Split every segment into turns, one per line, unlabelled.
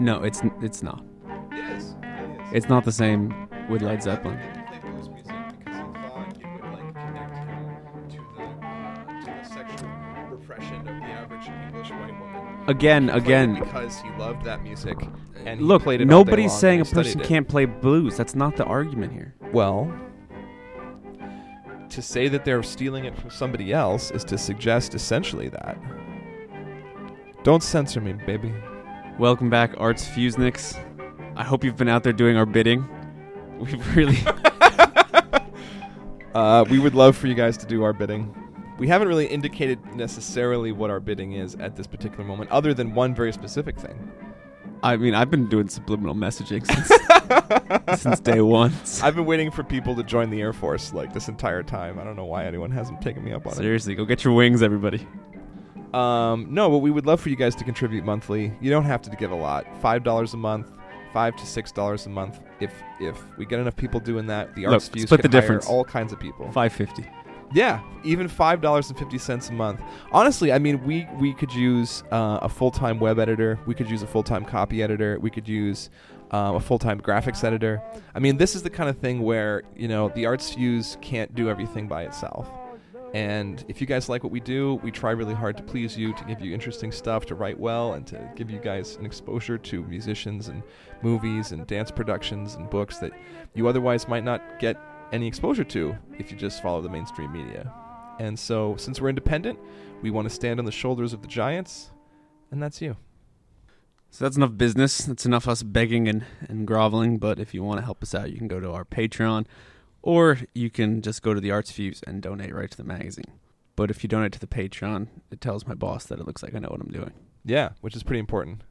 No, it's it's not.
It is. It is.
It's not the same with Led Zeppelin.
He didn't play blues music because he thought it would like connect him to the uh, to the sexual repression of the average English white woman.
Again, again.
because he loved that music and
Look,
played it
nobody's saying a
and he studied
person can't play blues. That's not the argument here.
Well, to say that they're stealing it from somebody else is to suggest essentially that. Don't censor me, baby.
Welcome back, Arts Fuseniks. I hope you've been out there doing our bidding. We've really
Uh, we would love for you guys to do our bidding. We haven't really indicated necessarily what our bidding is at this particular moment, other than one very specific thing.
I mean, I've been doing subliminal messaging since, since day one.
I've been waiting for people to join the Air Force like this entire time. I don't know why anyone hasn't taken me up on it.
Seriously, go get your wings, everybody.
Um, no, but we would love for you guys to contribute monthly. You don't have to give a lot. Five dollars a month, five to six dollars a month. If if we get enough people doing that, the
Look,
Arts Fuse
split
can
the
hire
difference.
all kinds of people.
Five fifty.
Yeah, even five dollars and fifty cents a month. Honestly, I mean, we we could use uh, a full time web editor. We could use a full time copy editor. We could use um, a full time graphics editor. I mean, this is the kind of thing where you know the Arts Fuse can't do everything by itself. And if you guys like what we do, we try really hard to please you, to give you interesting stuff, to write well, and to give you guys an exposure to musicians and movies and dance productions and books that you otherwise might not get any exposure to if you just follow the mainstream media. And so, since we're independent, we want to stand on the shoulders of the giants, and that's you.
So that's enough business. That's enough us begging and, and groveling. But if you want to help us out, you can go to our Patreon or you can just go to the Arts Fuse and donate right to the magazine. But if you donate to the Patreon, it tells my boss that it looks like I know what I'm doing.
Yeah, which is pretty important.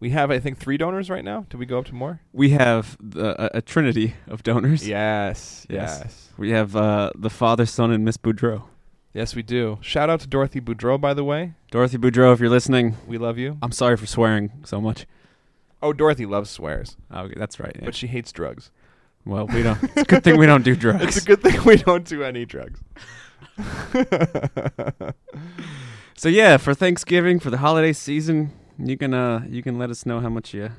We have, I think, three donors right now. Did we go up to more?
We have the, a, a trinity of donors.
Yes,
Yes.
yes,
We have uh, the father, son, and Miss Boudreau.
yes, we do. Shout out to Dorothy Boudreau, by the way.
Dorothy Boudreau, if you're listening,
We love you.
I'm sorry for swearing so much.
Oh, Dorothy loves swears,
Okay, that's right. yeah.
but she hates drugs.
Well, we don't. It's a good thing we don't do drugs.
It's a good thing we don't do any drugs.
So yeah, for Thanksgiving, for the holiday season, you can uh you can let us know how much you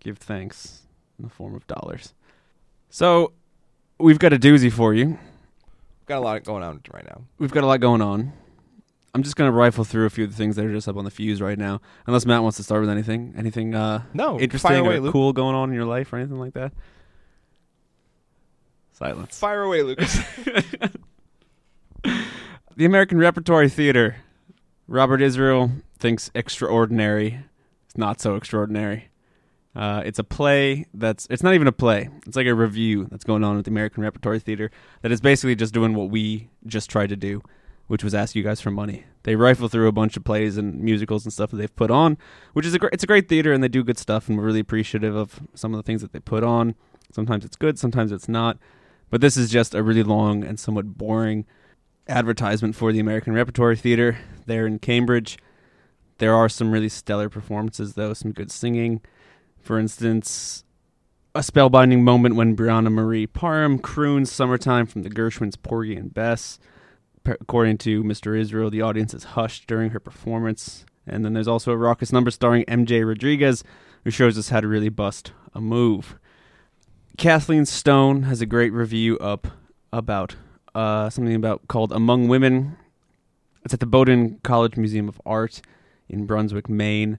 give thanks in the form of dollars. So we've got a doozy for you.
We've got a lot going on right now.
We've got a lot going on. I'm just gonna rifle through a few of the things that are just up on the fuse right now. Unless Matt wants to start with anything, anything uh
No,
interesting
away,
or
Luke.
cool going on in your life or anything like that. Silence.
Fire away, Lucas.
The American Repertory Theater. Robert Israel thinks extraordinary. It's not so extraordinary. Uh, it's a play that's. It's not even a play. It's like a review that's going on at the American Repertory Theater that is basically just doing what we just tried to do, which was ask you guys for money. They rifle through a bunch of plays and musicals and stuff that they've put on, which is a great. It's a great theater and they do good stuff, and we're really appreciative of some of the things that they put on. Sometimes it's good, sometimes it's not. But this is just a really long and somewhat boring advertisement for the American Repertory Theater there in Cambridge. There are some really stellar performances, though, some good singing. For instance, a spellbinding moment when Brianna Marie Parham croons Summertime from the Gershwins' Porgy and Bess. According to Mr. Israel, the audience is hushed during her performance. And then there's also a raucous number starring MJ Rodriguez, who shows us how to really bust a move. Kathleen Stone has a great review up about uh, something about called Among Women. It's at the Bowdoin College Museum of Art in Brunswick, Maine.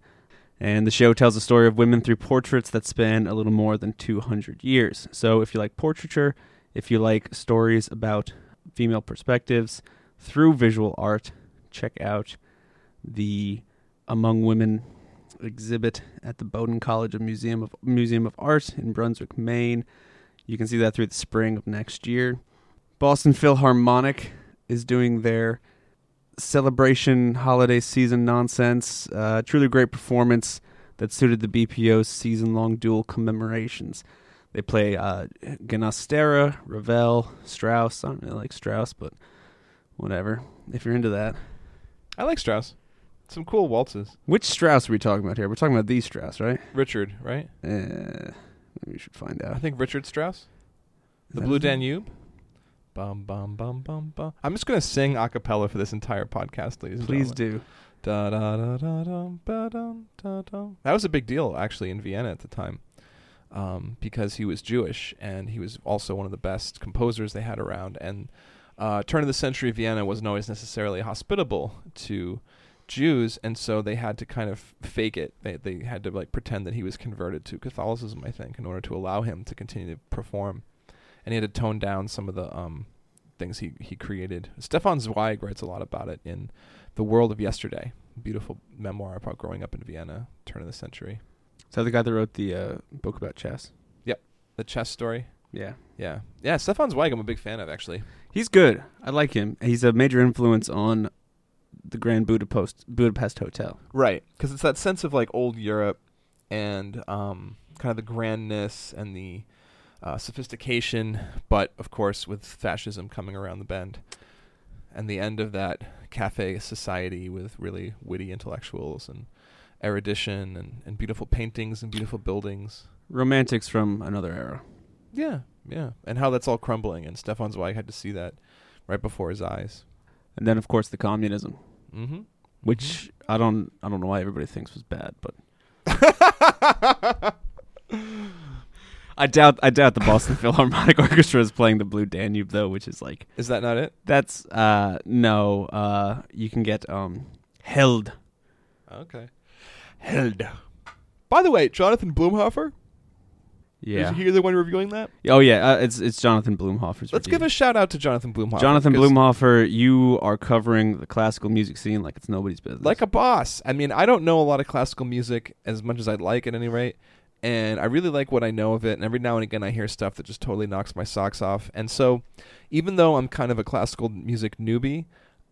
And the show tells the story of women through portraits that span a little more than 200 years. So if you like portraiture, if you like stories about female perspectives through visual art, check out the Among Women exhibit at the Bowdoin College of Museum of Museum of Art in Brunswick, Maine. You can see that through the spring of next year. Boston Philharmonic is doing their celebration holiday season nonsense. Uh, truly great performance that suited the BPO's season long dual commemorations. They play uh, Ginastera, Ravel, Strauss. I don't really like Strauss, but whatever. If you're into that.
I like Strauss. Some cool waltzes.
Which Strauss are we talking about here? We're talking about these Strauss, right?
Richard, right?
Uh, maybe we should find out.
I think Richard Strauss. The Blue? Danube. Bum bum bum bum bum. I'm just gonna sing a cappella for this entire podcast, ladies. and
Please
gentlemen.
do.
Da da da da dum ba dum da dum. That was a big deal actually in Vienna at the time, um, because he was Jewish and he was also one of the best composers they had around. And uh, turn of the century Vienna wasn't always necessarily hospitable to Jews, and so they had to kind of fake it. They they had to like pretend that he was converted to Catholicism, I think, in order to allow him to continue to perform. And he had to tone down some of the um, things he he created. Stefan Zweig writes a lot about it in the World of Yesterday, beautiful memoir about growing up in Vienna, turn of the century.
Is that the guy that wrote the uh, book about chess?
Yep, the chess story.
Yeah.
Yeah, yeah. Stefan Zweig, I'm a big fan of actually.
He's good. I like him. He's a major influence on the Grand Budapest Budapest Hotel.
Right, because it's that sense of like old Europe and um, kind of the grandness and the uh, sophistication, but of course with fascism coming around the bend, and the end of that cafe society with really witty intellectuals and erudition and, and beautiful paintings and beautiful buildings.
Romantics from another era.
Yeah, yeah, and how that's all crumbling, and Stefan Zweig had to see that right before his eyes.
And then of course the communism,
Mm-hmm.
which I don't I don't know why everybody thinks was bad, but I doubt I doubt the Boston Philharmonic Orchestra is playing the Blue Danube though, which is like
Is that not it?
that's uh no uh you can get um held.
Okay. Held. By the way, Jonathan Blumhofer.
Yeah.
Is he the one reviewing that?
Oh yeah, uh, it's it's Jonathan Blumhofer's.
Let's give a shout out to Jonathan Blumhofer.
Jonathan Blumhofer, you are covering the classical music scene like it's nobody's business.
Like a boss. I mean, I don't know a lot of classical music as much as I'd like at any rate. And I really like what I know of it. And every now and again, I hear stuff that just totally knocks my socks off. And so, even though I'm kind of a classical music newbie,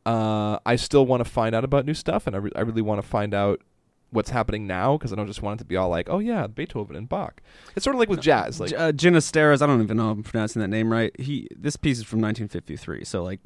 uh, I still want to find out about new stuff. And I, re- I really want to find out what's happening now because I don't just want it to be all like, oh, yeah, Beethoven and Bach. It's sort of like with jazz. Like,
uh, Ginasteras, I don't even know if I'm pronouncing that name right. He this piece is from 1953, so like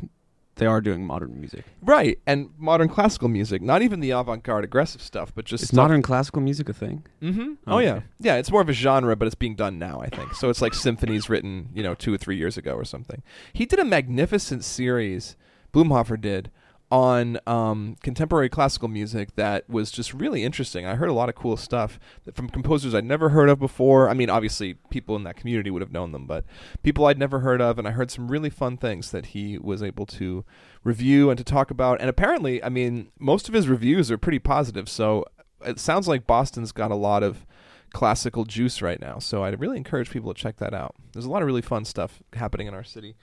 they are doing modern music.
Right, and modern classical music, not even the avant-garde aggressive stuff, but just
Is
stuff-
modern classical music a thing?
Mm-hmm.
Oh,
Oh, yeah, yeah. It's more of a genre, but it's being done now. I think so. It's like symphonies written, you know, two or three years ago or something. He did a magnificent series. Blumhofer did on um, contemporary classical music that was just really interesting. I heard a lot of cool stuff from composers I'd never heard of before. I mean, obviously, people in that community would have known them, but people I'd never heard of, and I heard some really fun things that he was able to review and to talk about. And apparently, I mean, most of his reviews are pretty positive. So it sounds like Boston's got a lot of classical juice right now. So I'd really encourage people to check that out. There's a lot of really fun stuff happening in our city.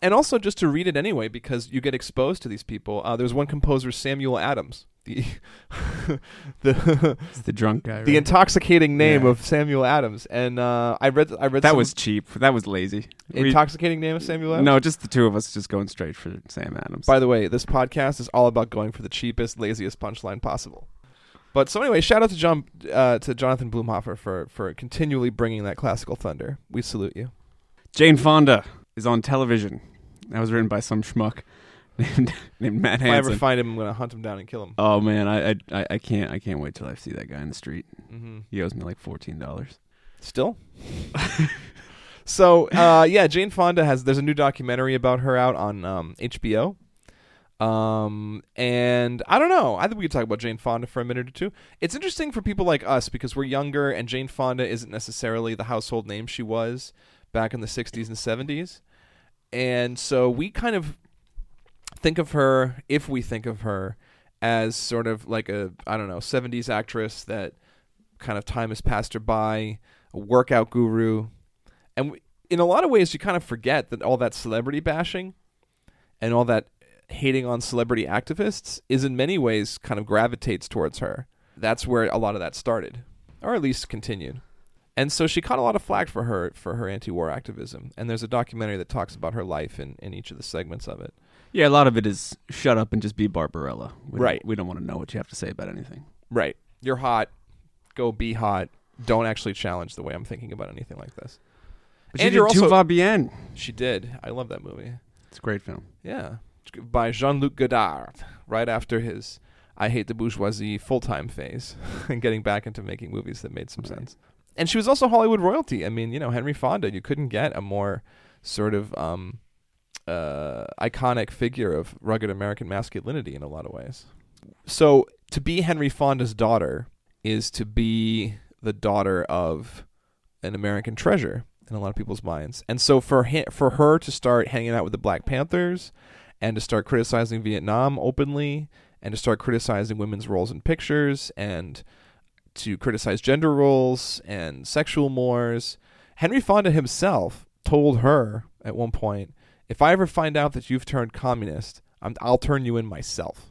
And also just to read it anyway because you get exposed to these people. Uh, there's one composer, Samuel Adams, the the
It's the drunk guy.
the intoxicating name
Yeah.
of Samuel Adams. And uh, I read I read
that was cheap. That was lazy. We-
intoxicating name of Samuel Adams.
no, just the two of us just going straight for Sam Adams.
By the way, this podcast is all about going for the cheapest, laziest punchline possible. But so anyway, shout out to John uh, to Jonathan Blumhofer for for continually bringing that classical thunder. We salute you.
Jane Fonda is on television. That was written by some schmuck named named Matt
If I ever find him, I'm gonna hunt him down and kill him.
Oh man, I, I I I can't I can't wait till I see that guy in the street.
Mm-hmm.
He owes me like fourteen dollars.
Still. so uh, yeah, Jane Fonda has. There's a new documentary about her out on um, HBO. Um, and I don't know. I think we could talk about Jane Fonda for a minute or two. It's interesting for people like us because we're younger, and Jane Fonda isn't necessarily the household name she was back in the '60s and '70s, and so we kind of think of her, if we think of her, as sort of like a I don't know '70s actress that kind of time has passed her by, a workout guru, and we, in a lot of ways you kind of forget that all that celebrity bashing and all that hating on celebrity activists is in many ways kind of gravitates towards her. That's where a lot of that started, or at least continued. And so she caught a lot of flack for her for her anti-war activism. And there's a documentary that talks about her life in, in each of the segments of it.
Yeah, a lot of it is shut up and just be Barbarella. We
Right.
Don't, we don't want to know what you have to say about anything.
Right. You're hot. Go be hot. Don't actually challenge the way I'm thinking about anything like this.
But
And
she
you're
did
also-
bien.
She did. I love that movie.
It's a great film.
Yeah. By Jean Luc Godard, right after his I Hate the Bourgeoisie full time phase and getting back into making movies that made some
Right.
sense. And she was also Hollywood royalty. I mean, you know, Henry Fonda, you couldn't get a more sort of um, uh, iconic figure of rugged American masculinity in a lot of ways. So to be Henry Fonda's daughter is to be the daughter of an American treasure in a lot of people's minds. And so for hi- for her to start hanging out with the Black Panthers and to start criticizing Vietnam openly and to start criticizing women's roles in pictures and to criticize gender roles and sexual mores, Henry Fonda himself told her at one point, "If I ever find out that you've turned communist, I'm, I'll turn you in myself.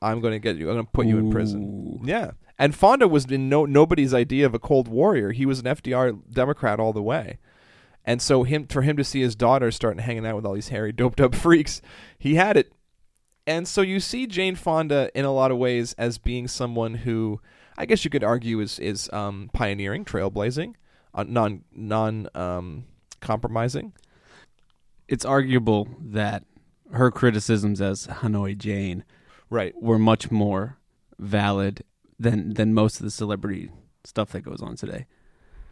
I'm going to get you. I'm going to put you in prison." Yeah. And Fonda was in no nobody's idea of a cold warrior. He was an FDR Democrat all the way. And so him for him to see his daughter starting hanging out with all these hairy doped up freaks, he had it. And so you see Jane Fonda in a lot of ways as being someone who I guess you could argue is is um, pioneering, trailblazing, uh, non non um, compromising.
It's arguable that her criticisms as Hanoi Jane
Right.
were much more valid than than most of the celebrity stuff that goes on today.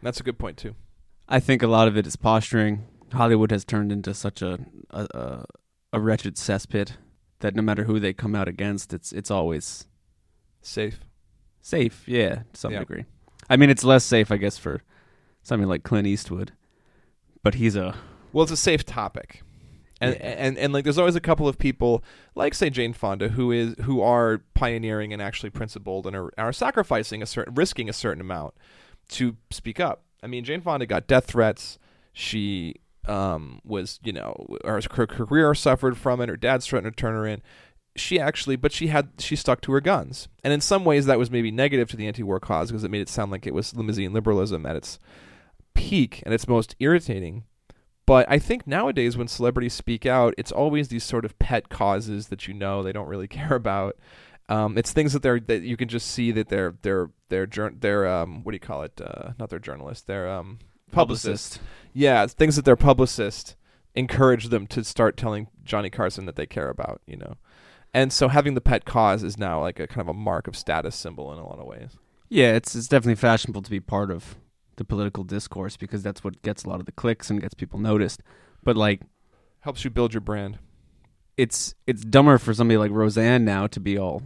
That's a good point too.
I think a lot of it is posturing. Hollywood has turned into such a a, a, a wretched cesspit that no matter who they come out against, it's it's always
Safe.
Safe. Yeah, to some
Yeah.
degree. I mean, it's less safe, I guess, for something like Clint Eastwood, but he's a
Well, it's a safe topic. And,
Yeah.
and and like there's always a couple of people like say Jane Fonda who is who are pioneering and actually principled and are, are sacrificing a certain risking a certain amount to speak up. I mean Jane Fonda got death threats. She um, was you know her, her career suffered from it. Her dad's threatened to turn her in. She actually, but she had she stuck to her guns, and in some ways that was maybe negative to the anti-war cause because it made it sound like it was limousine liberalism at its peak and its most irritating. But I think nowadays when celebrities speak out, it's always these sort of pet causes that you know they don't really care about. Um, it's things that they're that you can just see that they're they're they're jour- they're um what do you call it? Uh, not their journalists. They're um publicists. Yeah, things that their publicist encourage them to start telling Johnny Carson that they care about. You know, and so having the pet cause is now like a kind of a mark of status symbol in a lot of ways.
Yeah, it's it's definitely fashionable to be part of the political discourse because that's what gets a lot of the clicks and gets people noticed. But like
Helps you build your brand.
it's it's dumber for somebody like Roseanne now to be all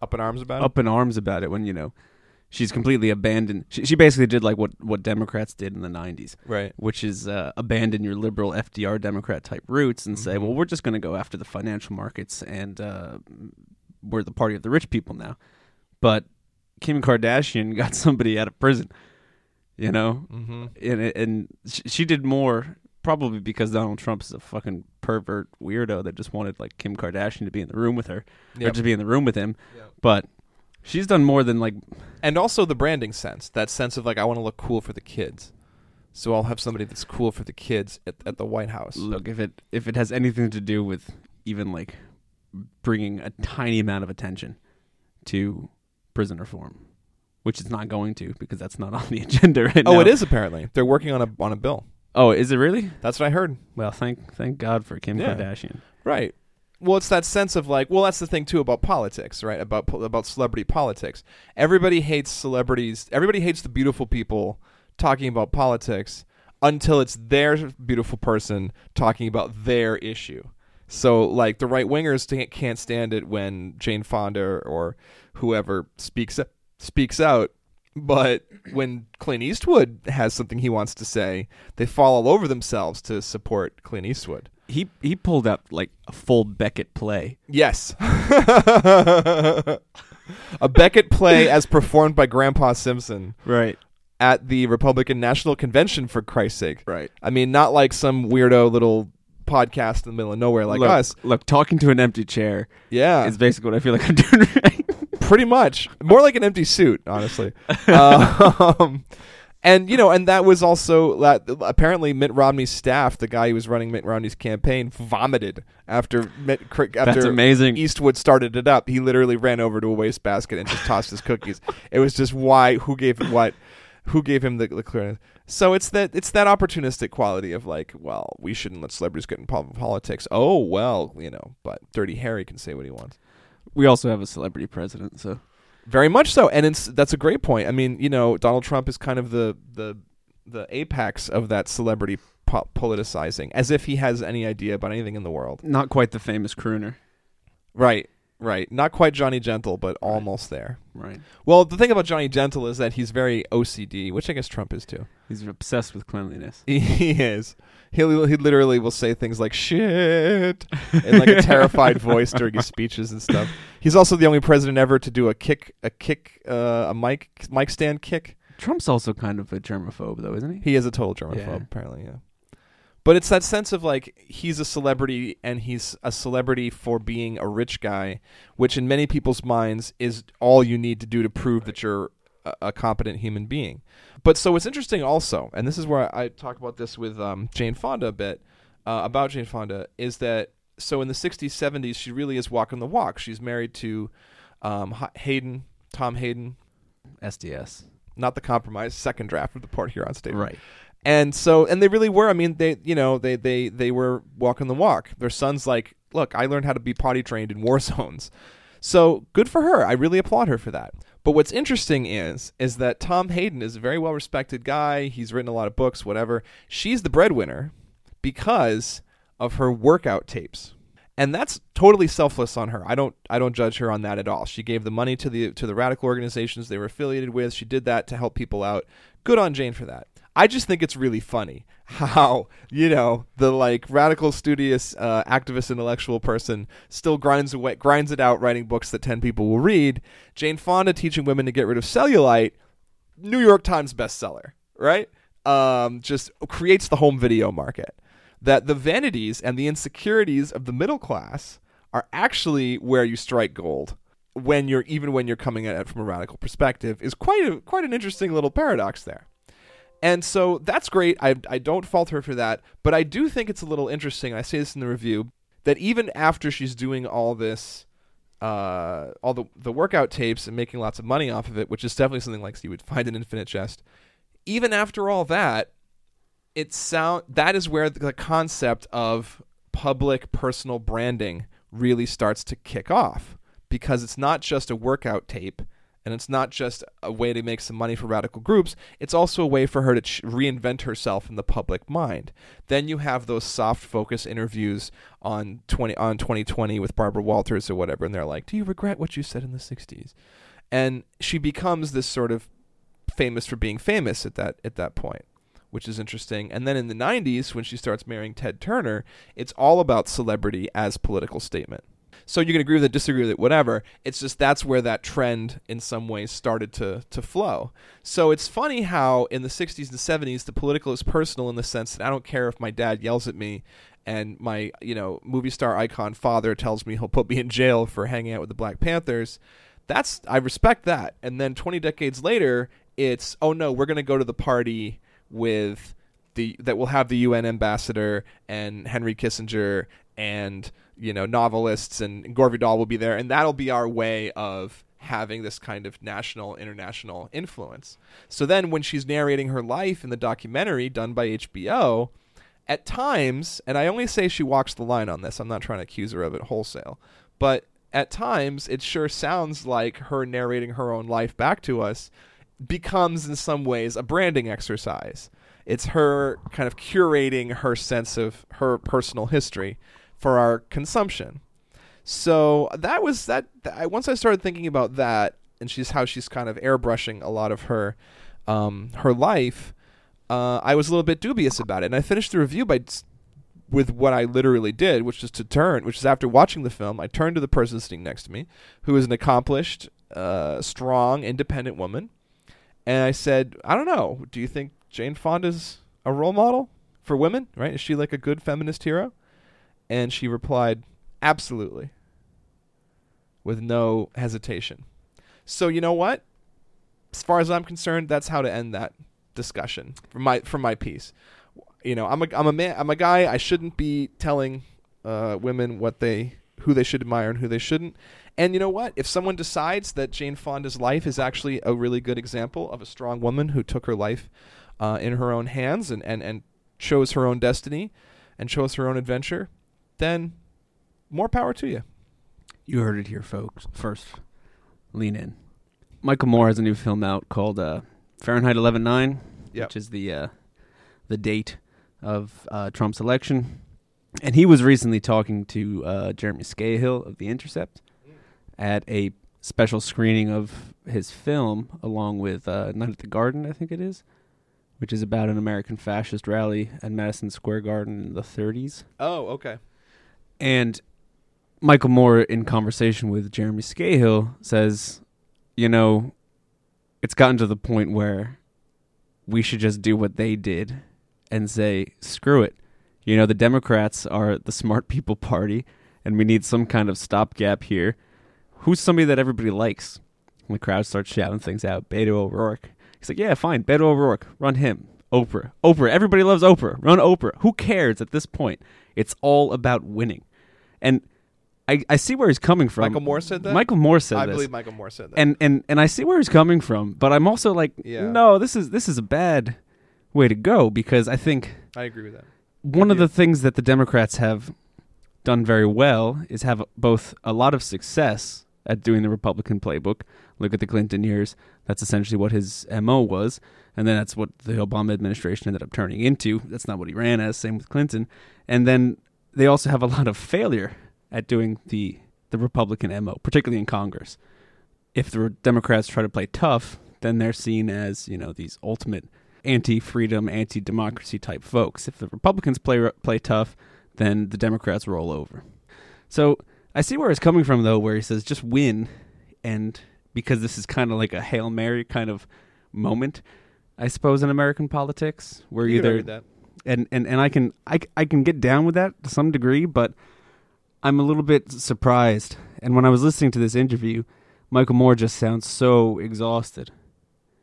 Up in arms about it.
up in arms about it when you know she's completely abandoned. She, she basically did like what what Democrats did in the '90s,
Right.
which is uh, abandon your liberal FDR Democrat type roots and say,
Mhm.
well, we're just going to go after the financial markets and uh, we're the party of the rich people now. But Kim Kardashian got somebody out of prison, you know,
Mm-hmm.
and and sh- she did more probably because Donald Trump is a fucking pervert weirdo that just wanted like Kim Kardashian to be in the room with her or
Yep.
to be in the room with him.
Yep.
But she's done more than like
and also the branding sense that sense of like i want to look cool for the kids so i'll have somebody that's cool for the kids at, at the white house
look if it if it has anything to do with even like bringing a tiny amount of attention to prison reform, which it's not going to because that's not on the agenda right now.
oh it is apparently they're working on a on a bill
Oh, is it really?
that's what i heard
Well, thank thank God for Kim
Yeah.
Kardashian.
right well it's that sense of like well that's the thing too about politics right? About about celebrity politics. Everybody hates celebrities. Everybody hates the beautiful people talking about politics until it's their beautiful person talking about their issue. So like the right wingers can't stand it when Jane Fonda or whoever speaks speaks out, but when Clint Eastwood has something he wants to say, they fall all over themselves to support Clint Eastwood.
He he pulled up like a full Beckett play.
Yes. a Beckett play as performed by Grandpa Simpson
Right.
at the Republican National Convention for Christ's sake.
Right.
I mean, not like some weirdo little podcast in the middle of nowhere like
look,
us.
Look, talking to an empty chair
Yeah.
is basically what I feel like I'm doing right.
pretty much more like an empty suit honestly um, and you know and that was also that apparently mitt romney's staff the guy who was running mitt romney's campaign vomited after mitt Cr-
That's
after
amazing.
eastwood started it up. He literally ran over to a wastebasket and just tossed his cookies. It was just why who gave him what who gave him the, the clearance so it's that it's that opportunistic quality of like well we shouldn't let celebrities get involved in politics. Oh well you know but dirty harry can say what he wants.
We also have a celebrity president, so
very much so, and it's that's a great point. I mean, you know, Donald Trump is kind of the the the apex of that celebrity po- politicizing, as if he has any idea about anything in the world.
Not quite the famous crooner.
Right, right. Not quite Johnny Gentle, but almost there.
Right.
Well, the thing about Johnny Gentle is that he's very OCD, which I guess Trump is too.
He's obsessed with cleanliness.
He is. He he literally will say things like "shit" in like a terrified voice during his speeches and stuff. He's also the only president ever to do a kick, a kick, uh, a mic mic stand kick.
Trump's also kind of a germaphobe, though, isn't he?
He is a total germaphobe,
Yeah.
apparently. Yeah. But it's that sense of like he's a celebrity and he's a celebrity for being a rich guy, which in many people's minds is all you need to do to prove that you're a, competent human being. But so it's interesting also, and this is where I, I talk about this with um, Jane Fonda a bit uh, about Jane Fonda, is that so in the 60s, 70s, she really is walking the walk. She's married to um, Hayden, Tom Hayden,
SDS.
not the compromise, second draft of the Port Huron Statement
Right.
and so and they really were i mean they you know they they they were walking the walk their son's like look i learned how to be potty trained in war zones so good for her i really applaud her for that but what's interesting is is that tom hayden is a very well respected guy he's written a lot of books whatever she's the breadwinner because of her workout tapes and that's totally selfless on her. I don't I don't judge her on that at all. She gave the money to the to the radical organizations they were affiliated with. She did that to help people out. Good on Jane for that. I just think it's really funny how you know the like radical, studious, uh, activist, intellectual person still grinds away, grinds it out, writing books that ten people will read. Jane Fonda teaching women to get rid of cellulite, New York Times bestseller, right? Um, just creates the home video market. That the vanities and the insecurities of the middle class are actually where you strike gold when you're even when you're coming at it from a radical perspective is quite a quite an interesting little paradox there. And so that's great. I, I don't fault her for that, but I do think it's a little interesting. I say this in the review that even after she's doing all this, uh, all the the workout tapes and making lots of money off of it, which is definitely something like you would find in Infinite Jest, Even after all that, it sound that is where the concept of public personal branding really starts to kick off because it's not just a workout tape and it's not just a way to make some money for radical groups it's also a way for her to ch- reinvent herself in the public mind then you have those soft focus interviews on 20 on 2020 with Barbara Walters or whatever and they're like do you regret what you said in the 60s and she becomes this sort of famous for being famous at that at that point which is interesting. And then in the 90s, when she starts marrying Ted Turner, it's all about celebrity as political statement. So you can agree with it, disagree with it, whatever. It's just that's where that trend in some ways started to to flow. So it's funny how in the 60s and 70s the political is personal in the sense that I don't care if my dad yells at me and my, you know, movie star icon father tells me he'll put me in jail for hanging out with the Black Panthers. That's I respect that. And then 20 decades later, it's oh no, we're going to go to the party with the that will have the UN ambassador and Henry Kissinger and you know novelists and Gore Vidal will be there and that'll be our way of having this kind of national international influence. So then when she's narrating her life in the documentary done by HBO, at times, and I only say she walks the line on this, I'm not trying to accuse her of it wholesale, but at times it sure sounds like her narrating her own life back to us becomes in some ways a branding exercise. It's her kind of curating her sense of her personal history for our consumption. So that was that. I, once I started thinking about that, and she's how she's kind of airbrushing a lot of her um, her life. Uh, I was a little bit dubious about it, and I finished the review by with what I literally did, which is to turn, which is after watching the film, I turned to the person sitting next to me, who is an accomplished, uh, strong, independent woman, and I said, I don't know. Do you think Jane Fonda's a role model for women? Right? Is she like a good feminist hero? And she replied, Absolutely. With no hesitation. So you know what? As far as I'm concerned, that's how to end that discussion from my from my piece. You know, I'm a I'm a man I'm a guy. I shouldn't be telling uh, women what they who they should admire and who they shouldn't. And you know what? If someone decides that Jane Fonda's life is actually a really good example of a strong woman who took her life uh, in her own hands and, and, and chose her own destiny and chose her own adventure, then more power to you.
You heard it here, folks. First, lean in. Michael Moore has a new film out called uh, Fahrenheit 11.9,
Yep.
which is the uh, the date of uh, Trump's election, and he was recently talking to uh, Jeremy Scahill of The Intercept at a special screening of his film, along with uh, Night at the Garden, I think it is, which is about an American fascist rally at Madison Square Garden in the 30s.
Oh, okay.
And Michael Moore, in conversation with Jeremy Scahill, says, you know, it's gotten to the point where we should just do what they did and say, screw it. You know, the Democrats are the smart people party, and we need some kind of stopgap here. Who's somebody that everybody likes? And the crowd starts shouting things out. Beto O'Rourke. He's like, yeah, fine. Beto O'Rourke. Run him. Oprah. Oprah. Everybody loves Oprah. Run Oprah. Who cares at this point? It's all about winning. And I, I see where he's coming from.
Michael Moore said that?
Michael Moore said
I
this
believe Michael Moore said that.
and and and I see where he's coming from, but I'm also like,
Yeah.
no, this is this is a bad way to go because I think
I agree with that.
one of the things that the Democrats have done very well is have both a lot of success at doing the Republican playbook. Look at the Clinton years; that's essentially what his mo was, and then that's what the Obama administration ended up turning into. That's not what he ran as. Same with Clinton, and then they also have a lot of failure at doing the the Republican mo, particularly in Congress. If the Democrats try to play tough, then they're seen as you know these ultimate anti-freedom, anti-democracy type folks. If the Republicans play play tough, then the Democrats roll over. So I see where he's coming from, though, where he says just win, and because this is kind of like a hail mary kind of moment, I suppose in American politics, where
You
either
that.
And and and I can I I can get down with that to some degree, but I'm a little bit surprised. And when I was listening to this interview, Michael Moore just sounds so exhausted.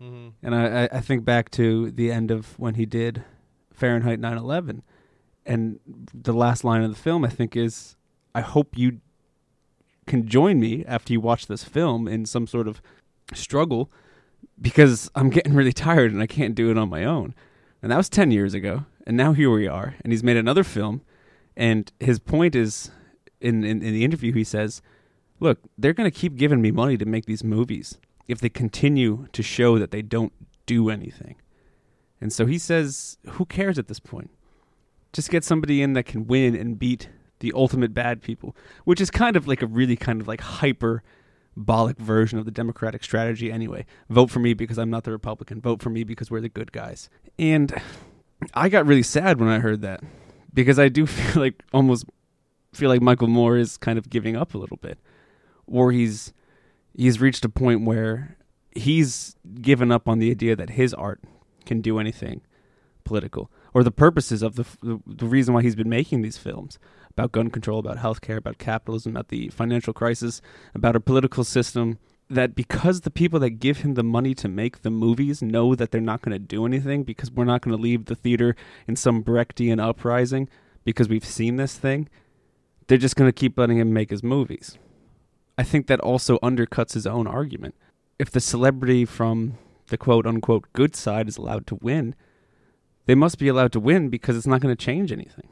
Mhm.
And I, I- I think back to the end of when he did Fahrenheit 9/11, and the last line of the film I think is, "I hope you can join me after you watch this film in some sort of struggle, because I'm getting really tired and I can't do it on my own." And that was 10 years ago, and now here we are, and he's made another film, and his point is, in in, in the interview he says, "Look, they're going to keep giving me money to make these movies." if they continue to show that they don't do anything. And so he says, who cares at this point? Just get somebody in that can win and beat the ultimate bad people, which is kind of like a really kind of like hyperbolic version of the Democratic strategy anyway. Vote for me because I'm not the Republican. Vote for me because we're the good guys. And I got really sad when I heard that because I do feel like almost feel like Michael Moore is kind of giving up a little bit or he's he's reached a point where he's given up on the idea that his art can do anything political or the purposes of the, the reason why he's been making these films about gun control, about healthcare, about capitalism, about the financial crisis, about a political system that because the people that give him the money to make the movies know that they're not going to do anything because we're not going to leave the theater in some Brechtian uprising because we've seen this thing, they're just going to keep letting him make his movies. I think that also undercuts his own argument. If the celebrity from the quote unquote good side is allowed to win, they must be allowed to win because it's not going to change anything.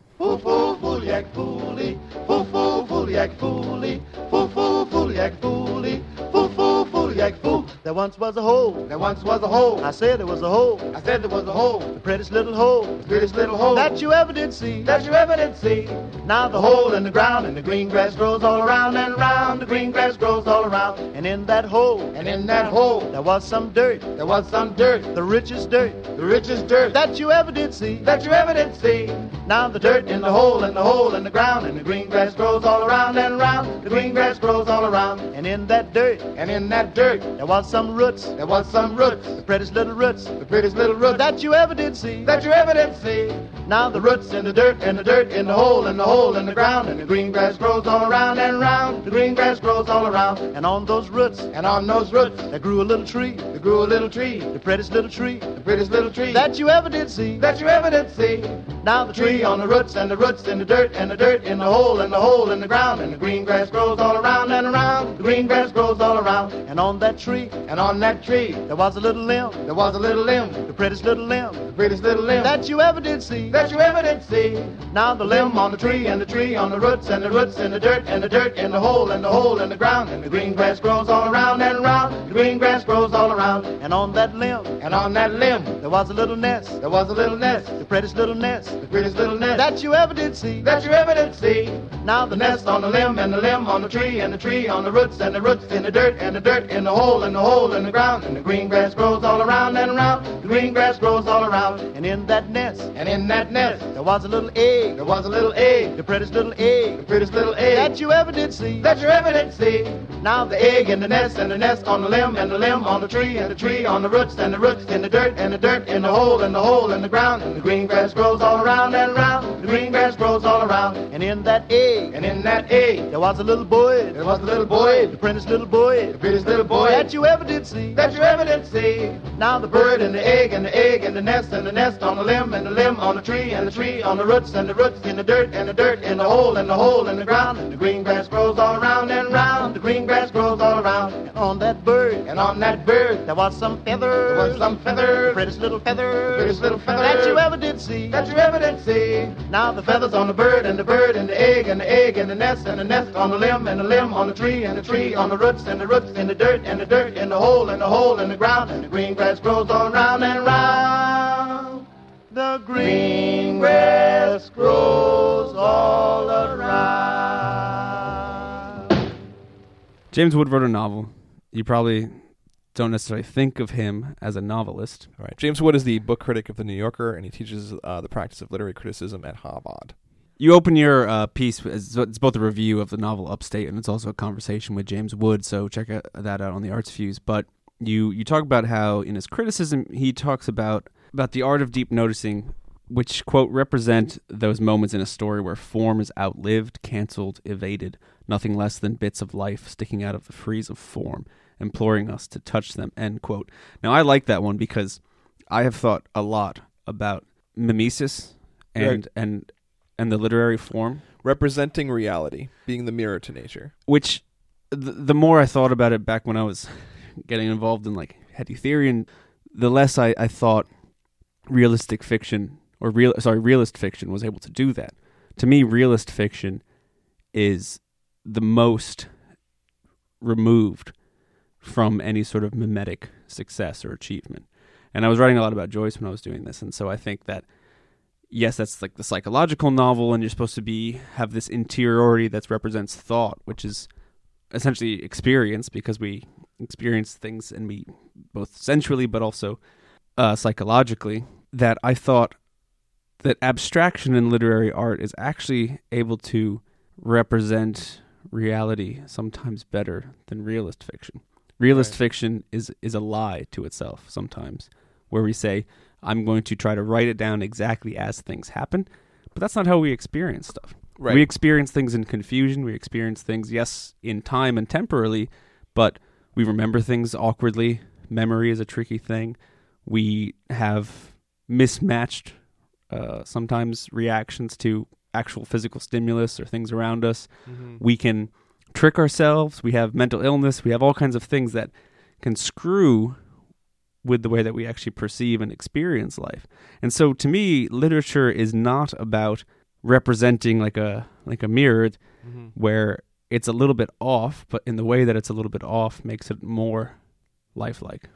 There once was a hole. There once was a hole. I said there was a hole. I said there was a hole. The prettiest little hole. The prettiest little hole that you ever did see. That you ever did see. Now the hole in the ground and the green grass grows all around and round. The green grass grows all around. And in that hole. And in that hole. There was some dirt. There was some dirt. The richest dirt. The richest dirt that you ever did see. That you ever did see. Now the dirt in the hole and the hole in the ground and the green grass grows all around and round. The green grass grows all around. And in that dirt. And in that dirt. There was some roots. There was some roots. The prettiest little roots. The prettiest little roots that you ever did see. That you ever did see. Now the roots in the dirt and the dirt in the hole and the hole in the ground and the green grass grows all around and round. The green grass grows all around. And on those roots. And on those roots. There grew a little tree. There grew a little tree. The prettiest little tree. The prettiest little tree that you ever did see. That you ever did see. Now the tree on the roots and the roots in the dirt and the dirt in the hole and the hole in the ground and the green grass grows all around and around. The green grass grows all around. And on that tree,
And on that tree,
there was a little limb,
there was a little limb,
the prettiest little limb
the prettiest little limb
that you ever did see.
that you ever did see.
Now the
limb on the tree and the tree on the roots and the roots in the dirt and the dirt in the hole and the hole in the ground and the green grass grows all around and around. The green grass grows all around.
and on that limb,
And on that limb
there was a little nest,
there was a little nest,
the prettiest little nest
the prettiest little nest
that you ever did see.
that you ever did see.
Now
The nest on the limb and the limb on the tree and the tree on the roots and the roots in the dirt and the dirt in the hole and the hole in the ground and the green grass grows all around and around. The green grass grows all around.
and in that nest,
And in that nest
there was a little egg,
there was a little egg,
the prettiest little egg, the
prettiest little egg
that you ever did see.
that you ever did see.
Now the
The egg in the nest and the nest on the limb and the limb on the tree and the tree on the roots and the roots in the dirt and the dirt in the hole and the hole in the ground and the green grass grows all around and around. The green grass grows all around.
and in that egg,
And in that egg
there was a little boy,
there was a little boy,
the prettiest little boy
the prettiest little boy
that you ever did see.
that you ever did see.
Now
The bird and the egg and the egg and the nest and the nest on the limb and the limb on the tree and the tree on the roots and the roots in the dirt and the dirt in the hole and the hole in the ground. And the green grass grows all around and round. The green grass grows all around.
and on that bird,
And on that bird
there was some feathers,
there was some
the
feathers
prettiest little feathers,
prettiest little feathers
that you ever did see.
that you ever did see.
Now the
The feathers on the bird and the bird and the egg and the egg and the nest and the nest on the limb and the limb on the tree and the tree on the roots and the roots in the dirt and the dirt in the hole and the hole in the ground and the green grass grows all round and round.
the
Green grass grows all around.
James Wood wrote a novel. You probably don't necessarily think of him as a novelist.
All right. James Wood is the book critic of the New Yorker, and he teaches uh, the practice of literary criticism at Harvard.
You open your uh, piece, it's both a review of the novel Upstate and it's also a conversation with James Wood, so check out, that out on the Arts Fuse. But you, you talk about how, in his criticism, he talks about, about the art of deep noticing, which, quote, represent those moments in a story where form is outlived, cancelled, evaded, nothing less than bits of life sticking out of the frieze of form, imploring us to touch them, end quote. Now, I like that one because I have thought a lot about mimesis and,
Right.
and, and the literary form,
Representing reality, being the mirror to nature.
which the, the more I thought about it back when I was getting involved in like heady theory, and the less I, I thought realistic fiction or real sorry realist fiction was able to do that. To me, realist fiction is the most removed from any sort of mimetic success or achievement. And I was writing a lot about Joyce when I was doing this, and so I think that yes, that's like the psychological novel, and you're supposed to be have this interiority that represents thought, which is essentially experience because we experience things and both sensually but also uh, psychologically. That I thought that abstraction in literary art is actually able to represent reality sometimes better than realist fiction. Realist
Right.
fiction is is a lie to itself sometimes, where we say, "I'm going to try to write it down exactly as things happen," but that's not how we experience stuff.
Right.
We experience things in confusion. We experience things, yes, in time and temporally, but we remember things awkwardly. Memory is a tricky thing. We have mismatched, uh, sometimes reactions to actual physical stimulus or things around us.
Mhm.
We can trick ourselves. We have mental illness. We have all kinds of things that can screw with the way that we actually perceive and experience life. And so to me, literature is not about representing like a like a mirror
Mhm.
where it's a little bit off, but in the way that it's a little bit off makes it more lifelike.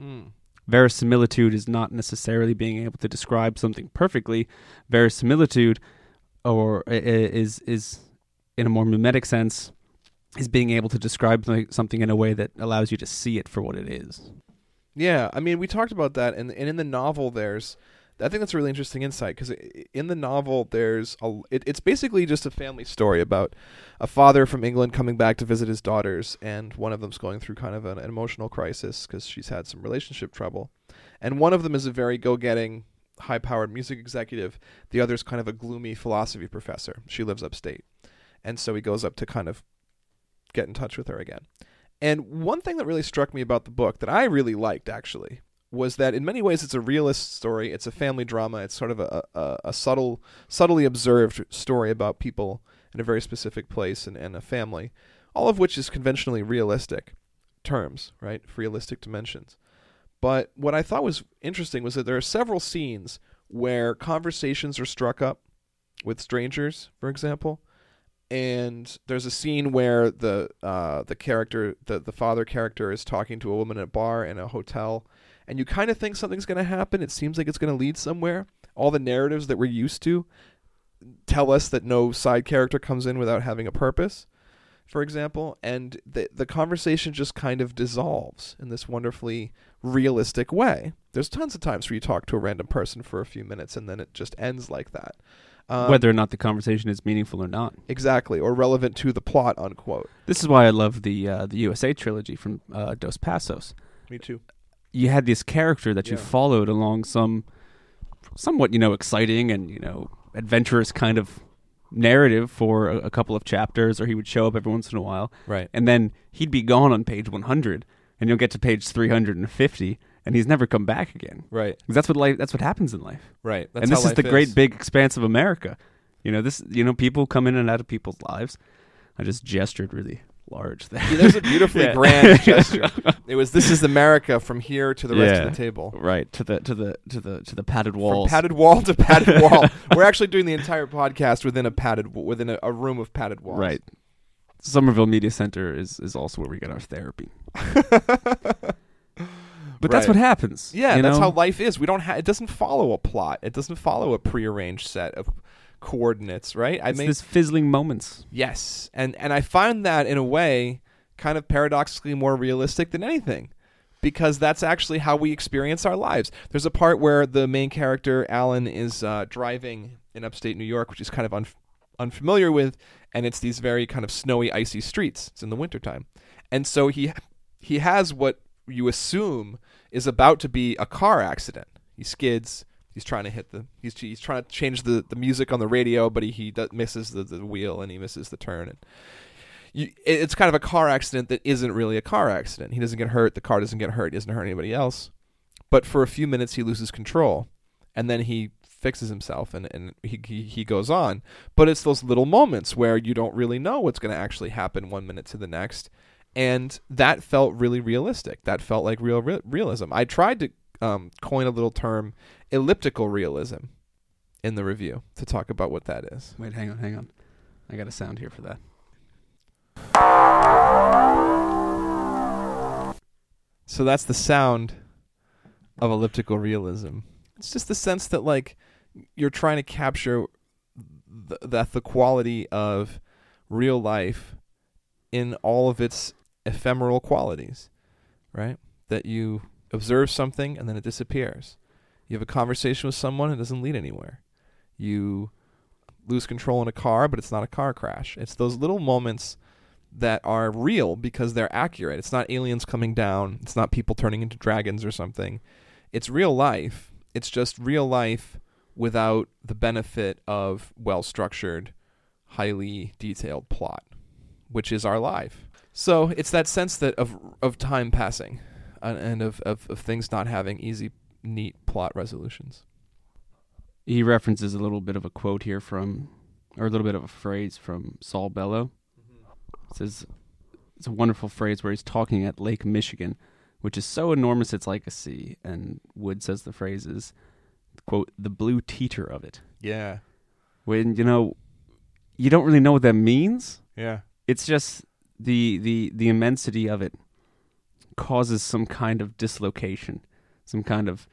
Mm.
Verisimilitude is not necessarily being able to describe something perfectly. Verisimilitude, or is is in a more mimetic sense, is being able to describe something- in a way that allows you to see it for what it is.
Yeah, I mean, we talked about that, and and in the novel, there's, I think that's a really interesting insight because in the novel, there's a, it, it's basically just a family story about a father from England coming back to visit his daughters, and one of them's going through kind of an, an emotional crisis because she's had some relationship trouble, and one of them is a very go-getting, high-powered music executive. The other's kind of a gloomy philosophy professor. She lives upstate, and so he goes up to kind of get in touch with her again. And one thing that really struck me about the book that I really liked actually was that in many ways it's a realist story. It's a family drama. It's sort of a, a, a subtle, subtly observed story about people in a very specific place and, and a family, all of which is conventionally realistic. terms, right? Realistic dimensions. But what I thought was interesting was that there are several scenes where conversations are struck up with strangers, for example. And there's a scene where the uh, the character, the the father character, is talking to a woman at a bar in a hotel, and you kind of think something's going to happen. It seems like it's going to lead somewhere. All the narratives that we're used to tell us that no side character comes in without having a purpose, for example, and the the conversation just kind of dissolves in this wonderfully realistic way. There's tons of times where you talk to a random person for a few minutes and then it just ends like that. Um,
Whether or not the conversation is meaningful or not.
exactly or relevant to the plot, unquote.
This is why I love the uh, the USA trilogy from uh, Dos Passos.
Me too.
You had this character that you followed along some somewhat, you know, exciting and you know adventurous kind of narrative for a, a couple of chapters, or he would show up every once in a while,
Right.
and then he'd be gone on page 100, and you'll get to page 350, and he's never come back again.
Right.
'Cause that's what life. That's what happens in life.
Right. That's
and this
how
is
life
the great big expanse of America. You know, this. You know, people come in and out of people's lives. I just gestured really large there.
Yeah, there's a beautifully
Yeah.
grand gesture. It was this is America from here to the rest of the table.
right to the to the to the to the padded
From padded wall to padded wall. We're actually doing the entire podcast within a padded within a, a room of padded walls.
Right. Somerville Media Center is is also where we get our therapy. But that's
Right.
what happens.
Yeah,
you
that's
know?
how life is. We don't ha- it doesn't follow a plot. It doesn't follow a prearranged set of coordinates, right? I
It's
mean
this fizzling moments.
yes. And and I find that in a way kind of paradoxically more realistic than anything. Because that's actually how we experience our lives. There's a part where the main character Alan is uh, driving in upstate New York, which he's kind of unf unfamiliar with, and it's these very kind of snowy, icy streets. It's in the wintertime. And so he he has what you assume is about to be a car accident. He skids. He's trying to hit the. He's he's trying to change the, the music on the radio, but he he misses the, the wheel and he misses the turn. And you, it- it's kind of a car accident that isn't really a car accident. He doesn't get hurt. The car doesn't get hurt. He doesn't hurt anybody else. But for a few minutes, he loses control, and then he fixes himself and, and he, he he goes on. But it's those little moments where you don't really know what's going to actually happen one minute to the next, and that felt really realistic. That felt like real re- realism. I tried to um, coin a little term, elliptical realism, in the review to talk about what that is.
Wait, hang on, hang on. I got a sound here for that.
So that's the sound of elliptical realism. It's just the sense that like you're trying to capture th- that the quality of real life in all of its ephemeral qualities, right? That you observe something and then it disappears. You have a conversation with someone and it doesn't lead anywhere. You lose control in a car, but it's not a car crash. It's those little moments that are real because they're accurate. It's not aliens coming down. It's not people turning into dragons or something. It's real life. It's just real life without the benefit of well structured, highly detailed plot, which is our life. So it's that sense that of of time passing, uh, and of, of of things not having easy, neat plot resolutions.
He references a little bit of a quote here from, or a little bit of a phrase from Saul Bellow. It says, it's a wonderful phrase where he's talking at Lake Michigan, which is so enormous it's like a sea. And Wood says the phrase is, quote, the blue teeter of it.
Yeah,
When, you know, you don't really know what that means.
yeah,
It's just the, the, the immensity of it causes some kind of dislocation, some kind of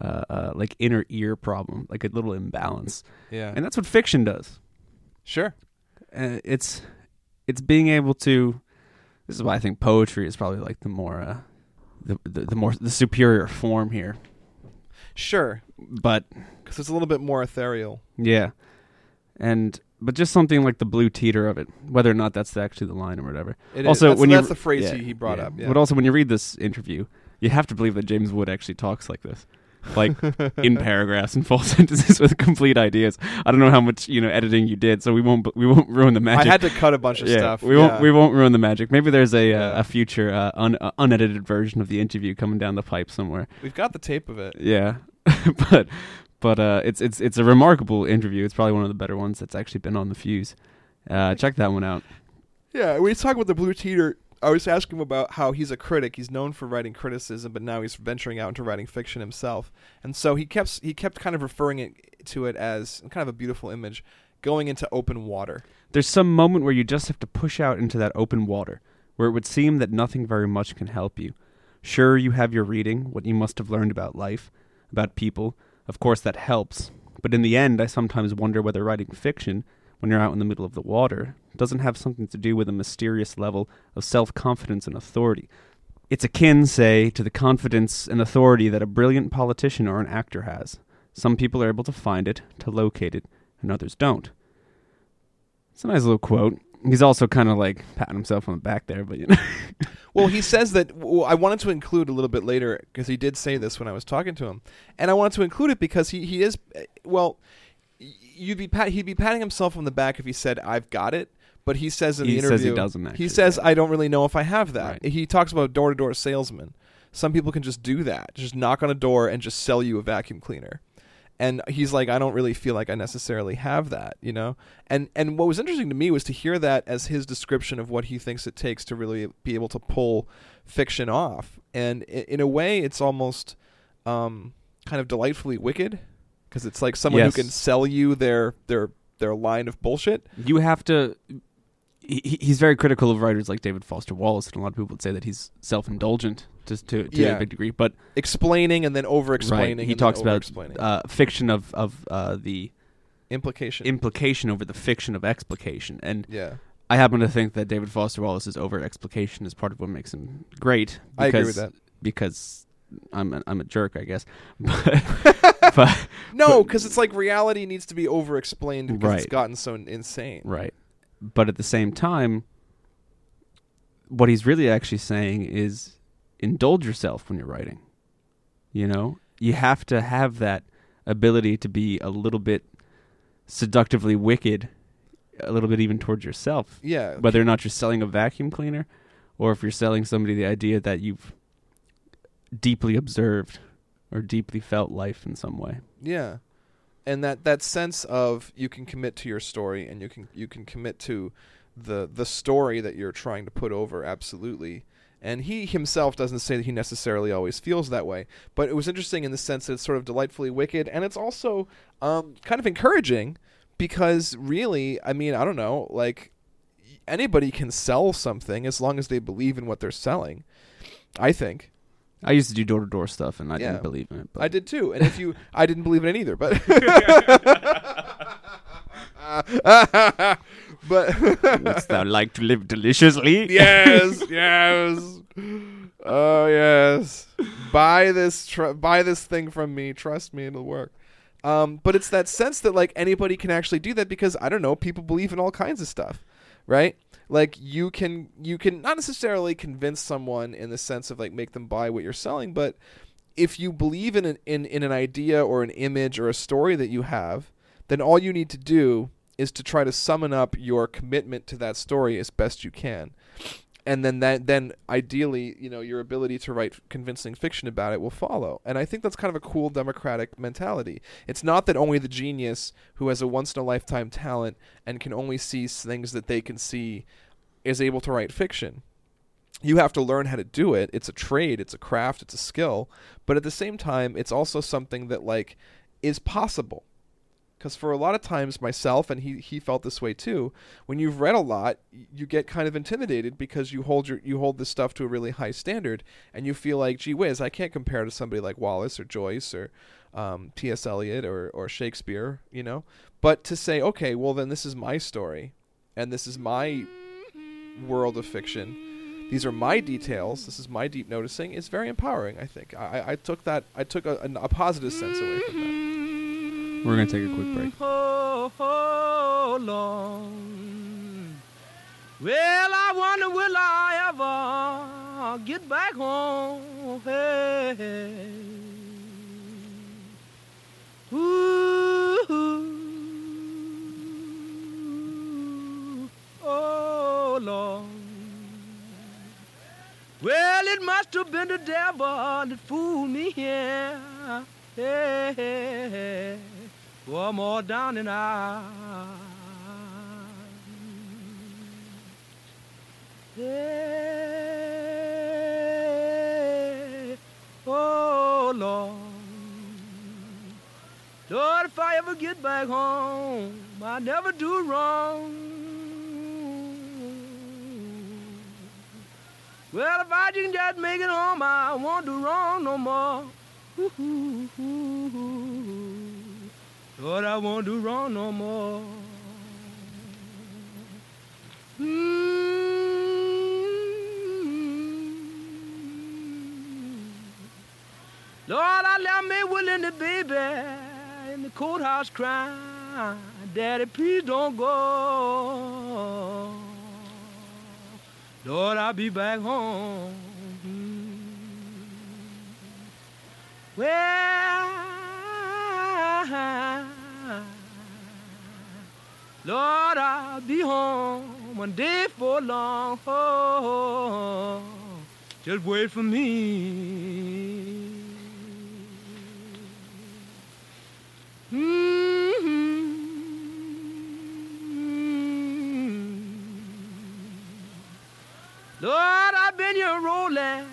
uh, uh, like inner ear problem, like a little imbalance.
yeah.
And that's what fiction does.
sure.
Uh, it's it's being able to. This is why I think poetry is probably like the more uh, the, the the more the superior form here.
Sure,
But
because it's a little bit more ethereal.
yeah, and but just something like the blue teeter of it, whether or not that's actually the line or whatever.
It is.
also,
that's,
when
that's
you
the phrase
yeah,
he, he brought
yeah.
up. Yeah.
But also, when you read this interview, you have to believe that James Wood actually talks like this, like in paragraphs and full sentences with complete ideas. I don't know how much you know editing you did, so we won't we won't ruin the magic.
I had to cut a bunch of stuff.
we won't we won't ruin the magic. Maybe there's a uh, a future uh, un- uh, unedited version of the interview coming down the pipe somewhere.
We've got the tape of it.
Yeah, but but uh, it's it's it's a remarkable interview. It's probably one of the better ones that's actually been on the Fuse. Uh, check that one out.
Yeah, when you talk about the blue teeter, I was asking him about how he's a critic. He's known for writing criticism, but now he's venturing out into writing fiction himself. And so he kept he kept kind of referring it to it as kind of a beautiful image, going into open water.
There's some moment where you just have to push out into that open water, where it would seem that nothing very much can help you. Sure, you have your reading, what you must have learned about life, about people. Of course, that helps. But in the end, I sometimes wonder whether writing fiction, when you're out in the middle of the water, doesn't have something to do with a mysterious level of self confidence and authority. It's akin, say, to the confidence and authority that a brilliant politician or an actor has. Some people are able to find it, to locate it, and others don't. It's a nice little quote. He's also kind of like patting himself on the back there, but you know.
Well, he says that well, I wanted to include a little bit later because he did say this when I was talking to him, and I wanted to include it because he he is eh, well, you'd be pat, he'd be patting himself on the back if he said I've got it, but he says in
He
the
says
interview
he doesn't actually,
he says. I don't really know if I have that.
Right.
He talks about door to door salesman. Some people can just do that, just knock on a door and just sell you a vacuum cleaner. And he's like, I don't really feel like I necessarily have that, you know. And and what was interesting to me was to hear that as his description of what he thinks it takes to really be able to pull fiction off. And in a way, it's almost um, kind of delightfully wicked because it's like someone
Yes.
who can sell you their their their line of bullshit.
you have to he- he's very critical of writers like David Foster Wallace and a lot of people would say that he's self-indulgent just to, to
Yeah.
a big degree but
Explaining and then over explaining.
right, he talks about uh, fiction of of uh, the
implication.
implication over the fiction of explication and
yeah,
I happen to think that David Foster Wallace's over explication is part of what makes him great
I agree with
because-
that.
because I'm a, I'm a jerk I guess but, but
No, because it's like reality needs to be over explained because it's gotten so insane.
Right. But at the same time, what he's really actually saying is indulge yourself when you're writing. You know, you have to have that ability to be a little bit seductively wicked, a little bit even towards yourself.
Yeah,
Whether or not you're selling a vacuum cleaner or if you're selling somebody the idea that you've deeply observed or deeply felt life in some way.
Yeah, and that that sense of you can commit to your story and you can you can commit to the the story that you're trying to put over absolutely. And he himself doesn't say that he necessarily always feels that way, but it was interesting in the sense that it's sort of delightfully wicked, and it's also um, kind of encouraging because really, I mean, I don't know, like anybody can sell something as long as they believe in what they're selling. I think.
I used to do door to door stuff and I
Yeah.
didn't believe in it. But
I did too. And if you, I didn't believe in it either, but, but
Wouldst thou like to live deliciously?
yes, yes, oh yes. Buy this, tr- buy this thing from me. Trust me, it'll work. Um, but it's that sense that like anybody can actually do that because I don't know, people believe in all kinds of stuff, right? Like you can you can not necessarily convince someone in the sense of like make them buy what you're selling, but if you believe in an in, in an idea or an image or a story that you have, then all you need to do is to try to summon up your commitment to that story as best you can. And then that then ideally, you know, your ability to write convincing fiction about it will follow. And I think that's kind of a cool democratic mentality. It's not that only the genius who has a once in a lifetime talent and can only see things that they can see is able to write fiction you have to learn how to do it. It's a trade, it's a craft, it's a skill, but at the same time, it's also something that like is possible. Because for a lot of times, myself and he he felt this way too. When you've read a lot, you get kind of intimidated because you hold your you hold this stuff to a really high standard, and you feel like, gee whiz, I can't compare to somebody like Wallace or Joyce or um, T.S. Eliot or or Shakespeare, you know. But to say, okay, well then this is my story, and this is my world of fiction these are my details this is my deep noticing is very empowering i think i, I- took that i took a, a positive sense away from that
We're going to take a quick break.
Oh, oh. Well, I wonder will I ever get back home? Hey, hey. Ooh, oh. Well, it must have been the devil that fooled me here. Hey. One more down and out. Oh Lord. Lord, if I ever get back home, I never do wrong. Well, if I can just make it home, I won't do wrong no more. Lord, I won't do wrong no more. Mm. Lord, I left me willing the baby in the courthouse crying, Daddy, please don't go. Lord, I'll be back home. Well, Lord, I'll be home one day for long. Oh, just wait for me. Mm-hmm. Lord, I've been here rolling,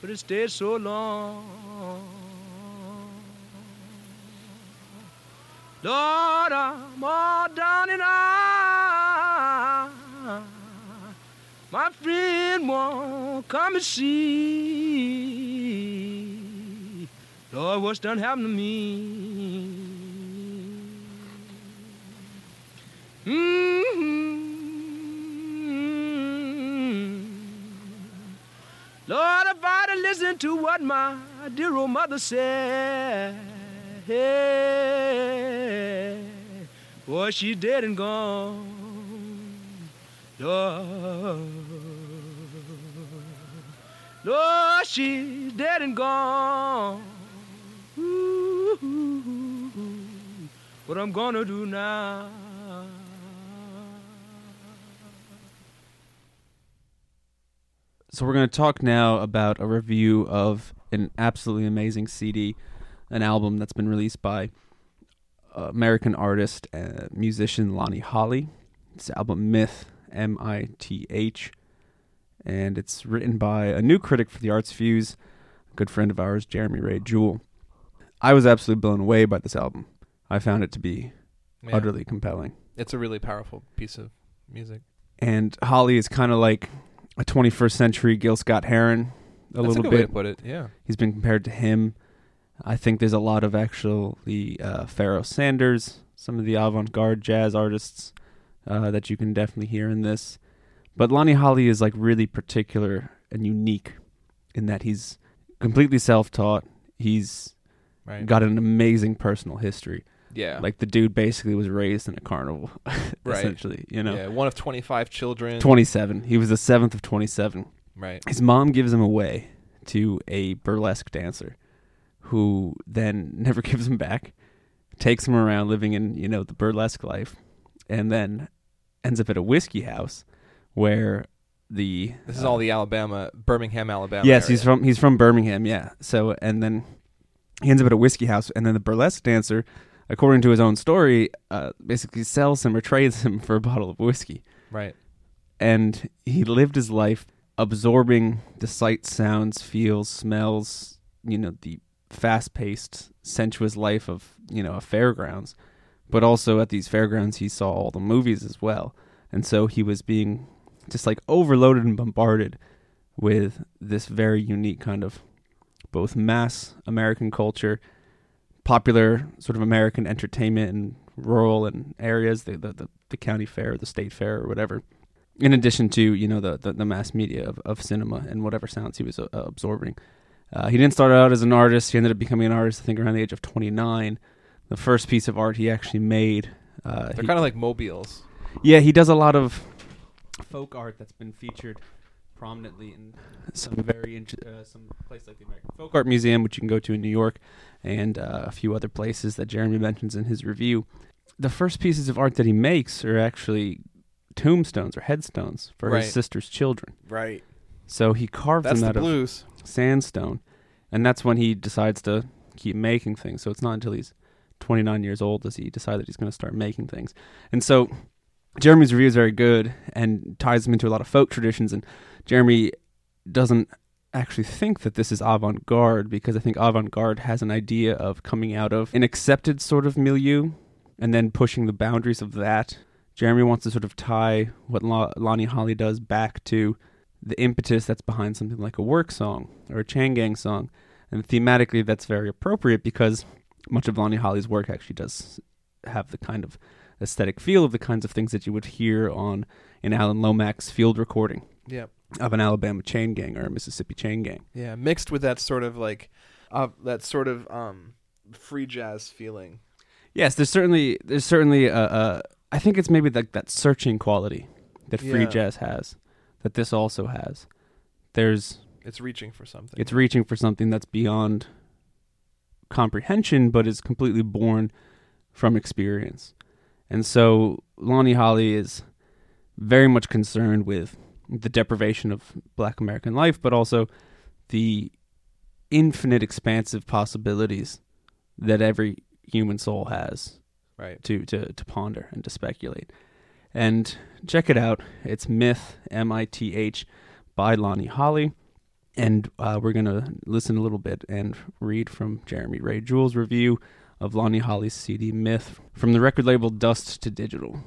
but it stayed so long. Lord, I'm all down and out. My friend won't come and see. Lord, what's done happened to me? Mm-hmm. Lord, if I'd have listened to what my dear old mother said, hey, boy, she's dead and gone. Lord, Lord, she's dead and gone. Ooh, what I'm gonna do now?
So we're going to talk now about a review of an absolutely amazing CD, an album that's been released by uh, American artist and musician Lonnie Holley. It's the album MITH, M I T H, and it's written by a new critic for the Arts Fuse, a good friend of ours, Jeremy Ray Jewell. I was absolutely blown away by this album. I found it to be
Yeah.
utterly compelling.
It's a really powerful piece of music.
And Holley is kind of like a 21st century Gil Scott Heron, a
That's
little
a good
bit.
way to put it. Yeah.
He's been compared to him. I think there's a lot of actually uh, Pharaoh Sanders, some of the avant-garde jazz artists uh, that you can definitely hear in this. But Lonnie Holley is like really particular and unique in that he's completely self-taught. He's
Right.
got an amazing personal history.
yeah.
Like the dude basically was raised in a carnival,
Right.
essentially. You know,
yeah. One of 25 children.
27. He was the seventh of 27.
Right.
His mom gives him away to a burlesque dancer who then never gives him back, takes him around living in, you know, the burlesque life, and then ends up at a whiskey house where the
This is
uh,
all the Alabama, Birmingham, Alabama.
Yes,
area.
he's from he's from Birmingham, yeah. So and then he ends up at a whiskey house and then the burlesque dancer, according to his own story, uh, basically sells him or trades him for a bottle of whiskey
Right.
and he lived his life absorbing the sights, sounds, feels, smells, you know, the fast-paced, sensuous life of, you know, a fairgrounds. But also at these fairgrounds he saw all the movies as well. And so he was being just like overloaded and bombarded with this very unique kind of both mass American culture, popular sort of American entertainment in rural and areas, the, the, the, the county fair, the state fair, or whatever. In addition to you know the the, the mass media of, of cinema and whatever sounds he was uh, absorbing, uh, he didn't start out as an artist. He ended up becoming an artist, I think, around the age of twenty nine. The first piece of art he actually made. Uh,
They're kind of like mobiles.
yeah, he does a lot of folk art that's been featured prominently in some very int- uh, some place like the American Folk Art Museum, which you can go to in New York, and uh, a few other places that Jeremy mentions in his review. The first pieces of art that he makes are actually tombstones or headstones for
Right.
his sister's children.
Right.
So he carved
That's
them
the
out of
blues.
Sandstone, and that's when he decides to keep making things. So it's not until he's 29 years old does he decide that he's going to start making things. And so Jeremy's review is very good and ties him into a lot of folk traditions. And Jeremy doesn't actually think that this is avant garde because I think avant garde has an idea of coming out of an accepted sort of milieu and then pushing the boundaries of that. Jeremy wants to sort of tie what Lonnie Holley does back to the impetus that's behind something like a work song or a Chain Gang song. And thematically, that's very appropriate because much of Lonnie Holley's work actually does have the kind of aesthetic feel of the kinds of things that you would hear on an Alan Lomax field recording
Yeah.
of an Alabama chain gang or a Mississippi chain gang.
Yeah, mixed with that sort of like, uh, that sort of um, free jazz feeling.
Yes, there's certainly there's certainly a, a I think it's maybe like that searching quality that free
Yeah.
jazz has that this also has. There's
It's reaching for something.
it's reaching for something that's beyond comprehension but is completely born from experience. And so Lonnie Holley is very much concerned with the deprivation of black American life, but also the infinite expansive possibilities that every human soul has
right.
to, to, to ponder and to speculate. And check it out. It's MITH, M I T H, by Lonnie Holley. And uh, we're going to listen a little bit and read from Jeremy Ray Jewell's review of Lonnie Holley's CD MITH from the record label Dust to Digital.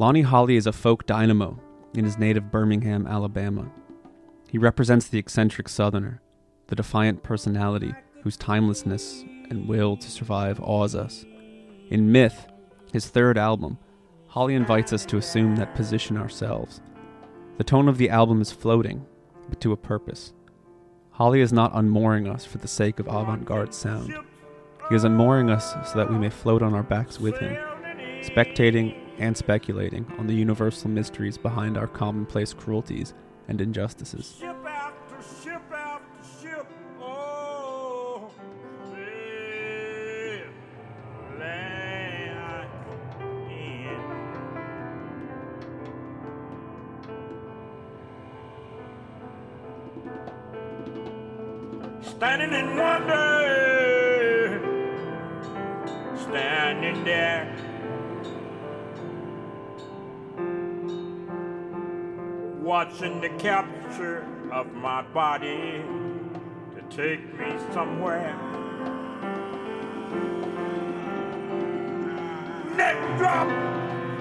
Lonnie Holley is a folk dynamo in his native Birmingham, Alabama. He represents the eccentric Southerner, the defiant personality whose timelessness and will to survive awes us. In MITH, his third album, Holley invites us to assume that position ourselves. The tone of the album is floating, but to a purpose. Holley is not unmooring us for the sake of avant garde sound. He is unmooring us so that we may float on our backs with him, spectating and speculating on the universal mysteries behind our commonplace cruelties and injustices.
Ship after ship after ship. Oh, in. Standing in wonder, standing there. Watching the capture of my body to take me somewhere. Net drop,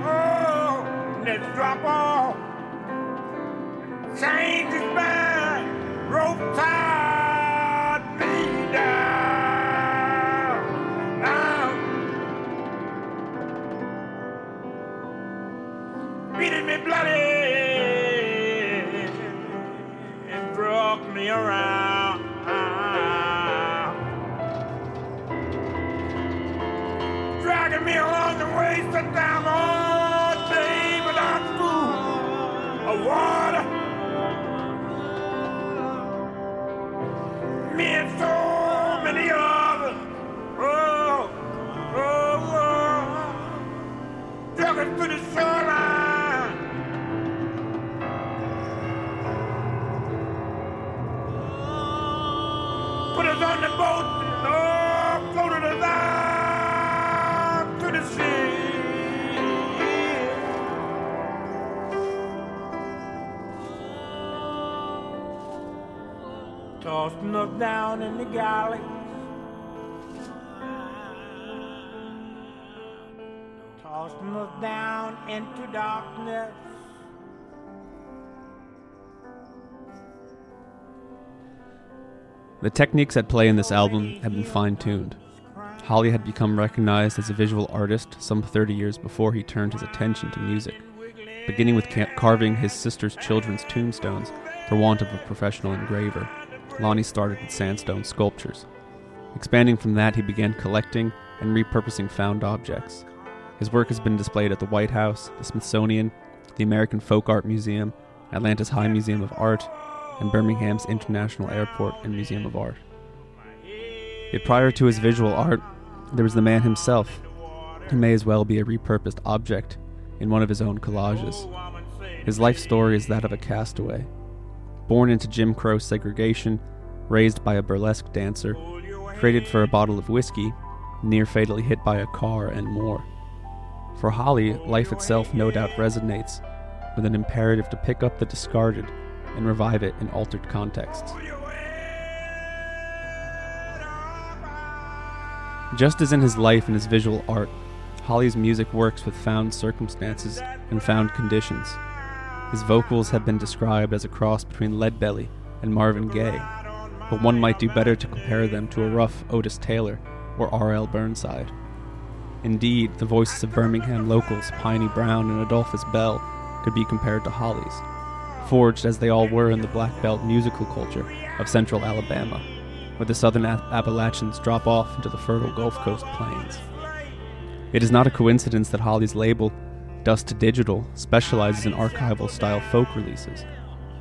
oh, net drop off. Change is bad, Down in the galley. tossing us down into darkness.
The techniques at play in this album have been fine tuned. Holley had become recognized as a visual artist some 30 years before he turned his attention to music, beginning with ca- carving his sister's children's tombstones for want of a professional engraver. Lonnie started with sandstone sculptures. Expanding from that, he began collecting and repurposing found objects. His work has been displayed at the White House, the Smithsonian, the American Folk Art Museum, Atlanta's High Museum of Art, and Birmingham's International Airport and Museum of Art. Yet prior to his visual art, there was the man himself, who may as well be a repurposed object in one of his own collages. His life story is that of a castaway. Born into Jim Crow segregation, raised by a burlesque dancer, traded for a bottle of whiskey, near fatally hit by a car, and more. For Holley, life itself no doubt resonates with an imperative to pick up the discarded and revive it in altered contexts. Just as in his life and his visual art, Holley's music works with found circumstances and found conditions. His vocals have been described as a cross between Leadbelly and Marvin Gaye, but one might do better to compare them to a rough Otis Taylor or R.L. Burnside. Indeed, the voices of Birmingham locals Piney Brown and Adolphus Bell could be compared to Holley's, forged as they all were in the Black Belt musical culture of central Alabama, where the southern Appalachians drop off into the fertile Gulf Coast plains. It is not a coincidence that Holley's label, Dust Digital, specializes in archival style folk releases.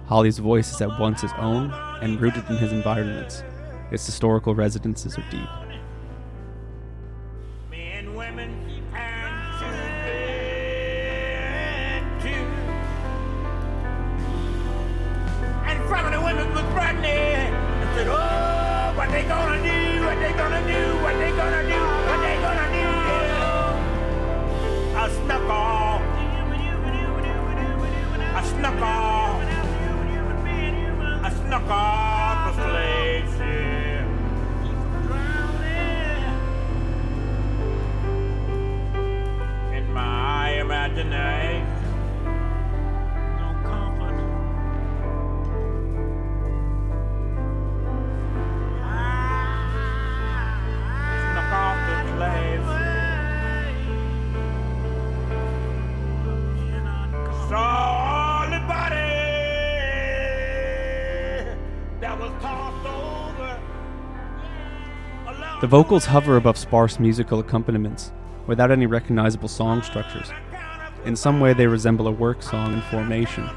Holley's voice is at once his own and rooted in his environments. Its historical residences are deep.
"Oh, what they gonna do? What they gonna do? The
vocals hover above sparse musical accompaniments, without any recognizable song structures. In some way, they resemble a work song in formation,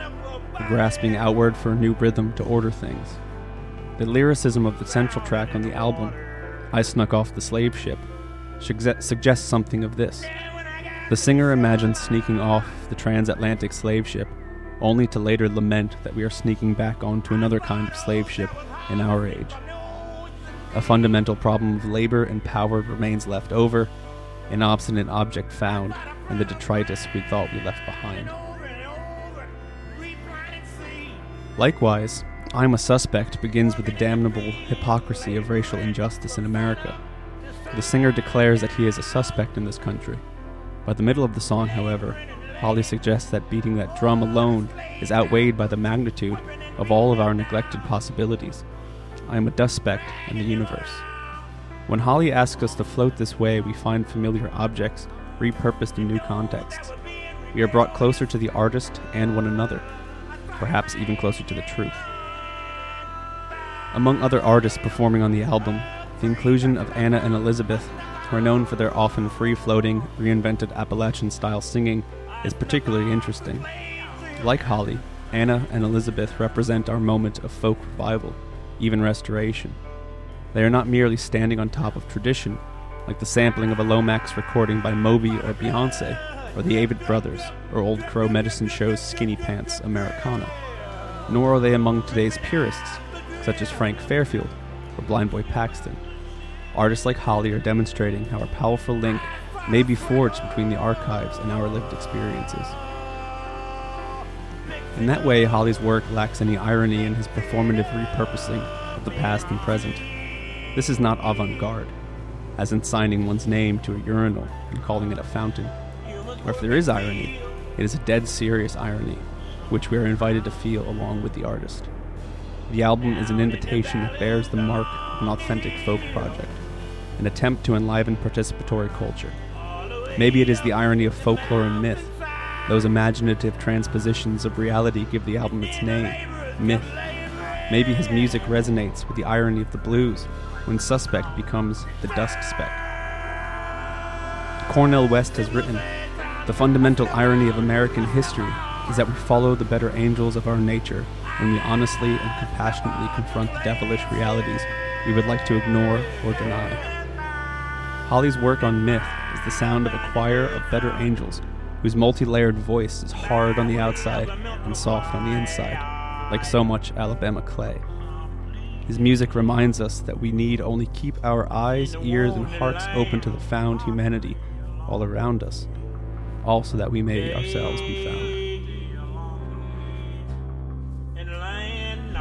grasping outward for a new rhythm to order things. The lyricism of the central track on the album, I Snuck Off the Slave Ship, suggests something of this. The singer imagines sneaking off the transatlantic slave ship, only to later lament that we are sneaking back onto another kind of slave ship in our age. A fundamental problem of labor and power remains left over, an obstinate object found, and the detritus we thought we left behind. Likewise, I'm a Suspect begins with the damnable hypocrisy of racial injustice in America. The singer declares that he is a suspect in this country. By the middle of the song, however, Holley suggests that beating that drum alone is outweighed by the magnitude of all of our neglected possibilities. I am a dust speck in the universe. When Holley asks us to float this way, we find familiar objects repurposed in new contexts. We are brought closer to the artist and one another, perhaps even closer to the truth. Among other artists performing on the album, the inclusion of Anna and Elizabeth, who are known for their often free floating, reinvented Appalachian style singing, is particularly interesting. Like Holley, Anna and Elizabeth represent our moment of folk revival, even restoration. They are not merely standing on top of tradition, like the sampling of a Lomax recording by Moby or Beyonce, or the Avett Brothers, or Old Crow Medicine Show's Skinny Pants Americana. Nor are they among today's purists, such as Frank Fairfield or Blind Boy Paxton. Artists like Holley are demonstrating how a powerful link may be forged between the archives and our lived experiences. In that way, Holley's work lacks any irony in his performative repurposing of the past and present. This is not avant garde, as in signing one's name to a urinal and calling it a fountain. or if there is irony, it is a dead serious irony, which we are invited to feel along with the artist. The album is an invitation that bears the mark of an authentic folk project, an attempt to enliven participatory culture. Maybe it is the irony of folklore and myth. Those imaginative transpositions of reality give the album its name, MITH. Maybe his music resonates with the irony of the blues when Suspect becomes the Dust Speck. Cornel West has written The fundamental irony of American history is that we follow the better angels of our nature when we honestly and compassionately confront the devilish realities we would like to ignore or deny. Holley's work on myth is the sound of a choir of better angels whose multi layered voice is hard on the outside and soft on the inside, like so much Alabama clay. His music reminds us that we need only keep our eyes, ears, and hearts open to the found humanity all around us, all so that we may ourselves be found.
in the land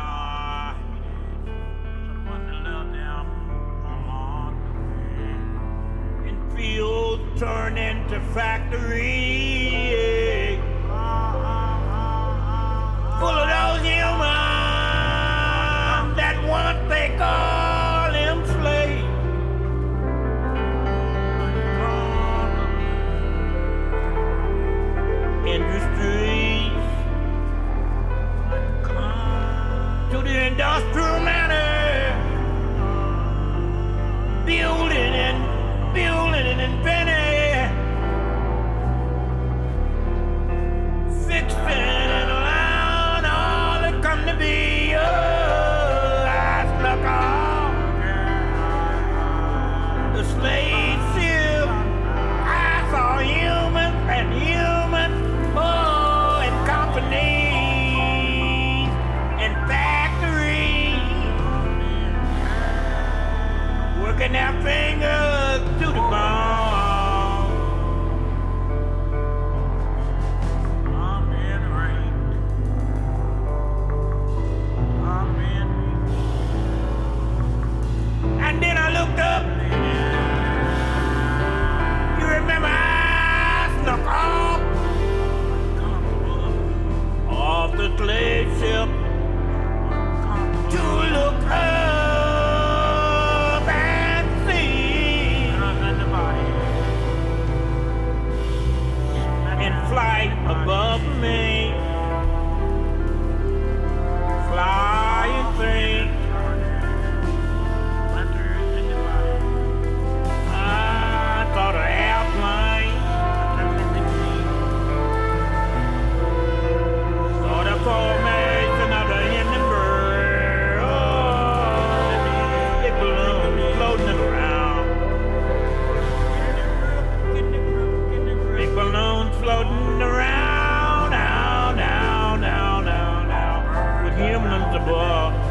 humans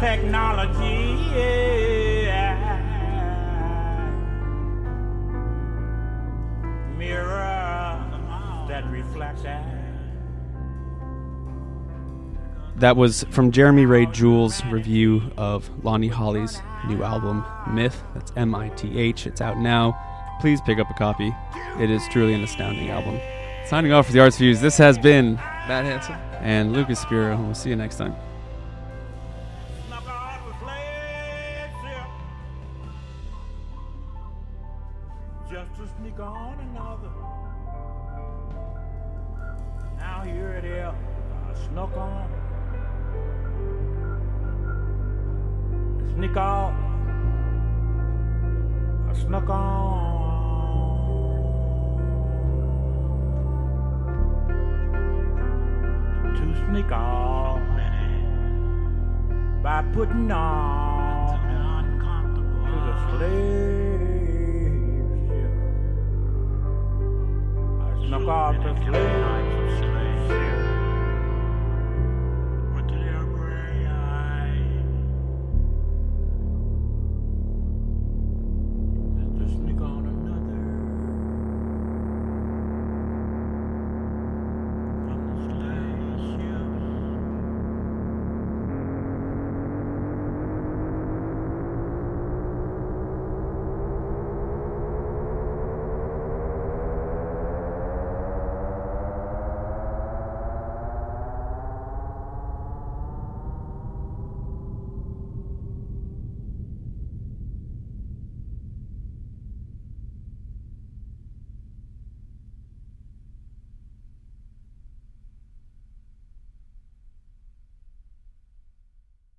technology. Mirror that reflects that
was from Jeremy Ray Jewell's review of Lonnie Holley's new album, MITH. That's M I T H. It's out now. Please pick up a copy. It is truly an astounding album. Signing off for the Arts Fuse, this has been
Matt Hanson
and Lucas Spiro, we'll see you next time.